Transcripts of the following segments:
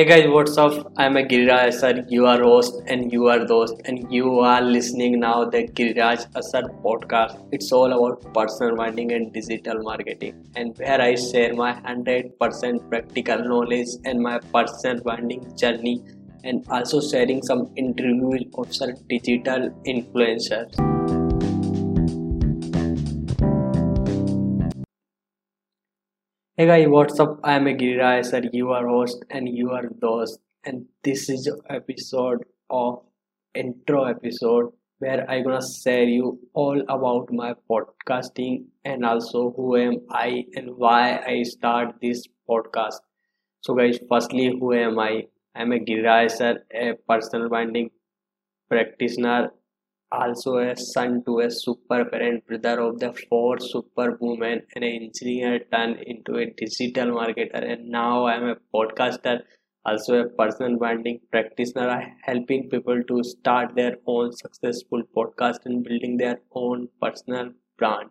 Hey guys, what's up? I'm a Giriraj Asar, you are host and you are host, and you are listening now the Giriraj Asar podcast. It's all about personal branding and digital marketing, and where I share my 100% practical knowledge and my personal branding journey, and also sharing some interviews of some digital influencers. Hey guys, what's up? I am a sir, you are host and you are host, and this is episode of intro episode where I gonna share you all about my podcasting and also who am I and why I start this podcast. So guys, firstly, who am I? I am a Giriraj a personal branding practitioner also a son to a super parent brother of the four super women and an engineer turned into a digital marketer. And now i'm a podcaster also a personal branding practitioner helping people to start their own successful podcast and building their own personal brand.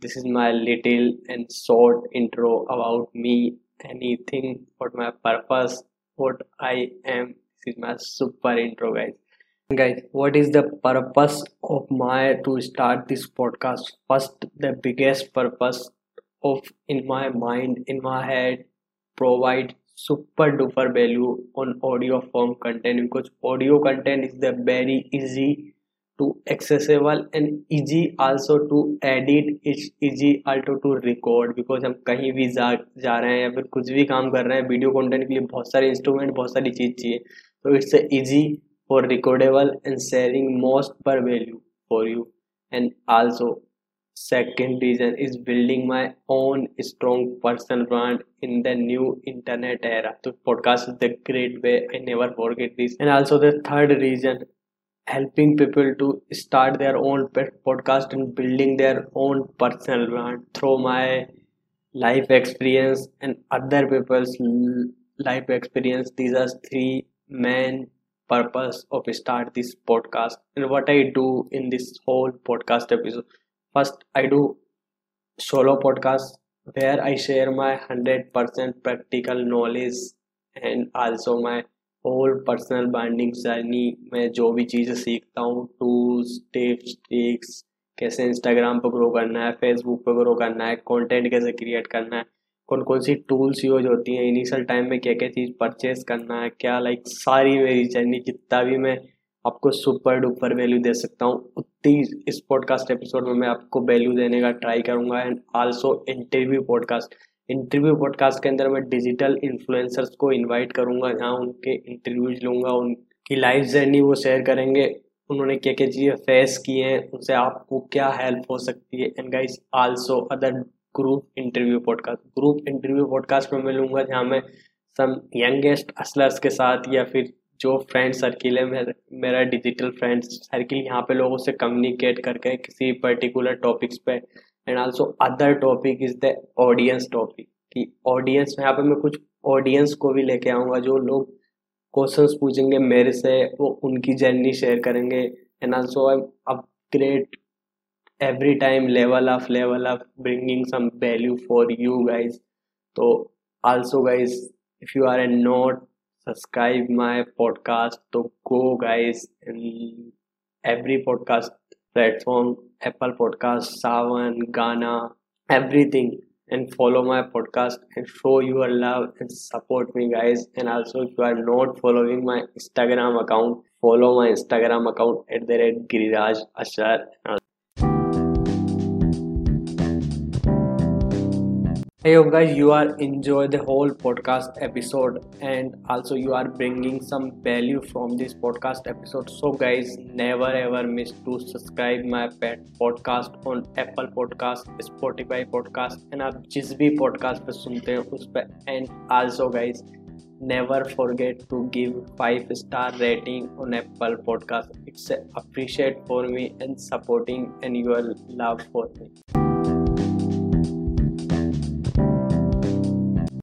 This is my little and short intro about me. Anything what my purpose what i am this is my super intro guys guys what is the purpose of my to start this podcast first the biggest purpose of in my mind in my head provide super duper value on audio form content because audio content is the very easy to accessible and easy also to edit it's easy also to record because हम कहीं भी जा जा रहे हैं या फिर कुछ भी काम कर रहे हैं वीडियो कंटेंट के लिए बहुत सारे इंस्ट्रूमेंट बहुत सारी चीज़ चाहिए तो it's easy for recordable and sharing most per value for you. And also second reason is building my own strong personal brand in the new internet era. So podcast is the great way i never forget this. And also the third reason helping people to start their own podcast and building their own personal brand through my life experience and other people's life experience. These are three main purpose of start this podcast and what I do in this whole podcast episode. First, I do solo podcast where I share my 100% practical knowledge and also my whole personal branding journey मैं जो भी चीज़ें सीखता हूँ tools tips tricks कैसे Instagram पर grow करना है फेसबुक पर ग्रो करना है कंटेंट कैसे क्रिएट करना है कौन कौन सी टूल्स यूज़ होती हैं इनिशियल टाइम में क्या क्या चीज़ परचेज करना है, क्या लाइक सारी मेरी जर्नी जितना भी मैं आपको सुपर डुपर वैल्यू दे सकता हूँ, उतनी इस पॉडकास्ट एपिसोड में मैं आपको वैल्यू देने का ट्राई करूँगा and also interview podcast interview podcast के अंदर मैं डिजिटल इन्फ्लुएंसर्स को इनवाइट करूँगा, जहाँ उनके इंटरव्यूज़ लूँगा, उनकी लाइफ जर्नी वो शेयर करेंगे, उन्होंने क्या क्या चीज़ें फेस की हैं, उनसे आपको क्या हेल्प हो सकती है and guys also other group interview podcast group interview podcast में मिलूँगा जहाँ मैं सम यंगेस्ट असलर्स के साथ या फिर जो फ्रेंड सर्किल है, मेरा मेरा डिजिटल फ्रेंड सर्किल यहाँ पे लोगों से कम्युनिकेट करके किसी पर्टिकुलर टॉपिक्स पे and also other topic is the audience topic कि ऑडियंस यहाँ पे मैं कुछ ऑडियंस को भी लेके आऊँगा जो लोग क्वेश्चंस पूछेंगे मेरे से, वो उनकी जर्नी शेयर करेंगे। And also I upgrade every time level up level up bringing some value for you guys. So also guys if you are not subscribe my podcast so go guys in every podcast platform apple podcast Saavn Gaana everything and follow my podcast and show your love and support me guys. And also if you are not following my instagram account follow my instagram account at the red giriraj asar hey yo guys you are enjoy the whole podcast episode and also you are bringing some value from this podcast episode so guys never ever miss to subscribe my pet podcast on apple podcast spotify podcast and आप जिस भी podcast पे सुनते हैं उस पर and also guys never forget to give five star rating on apple podcast it's appreciate for me and supporting and your love for me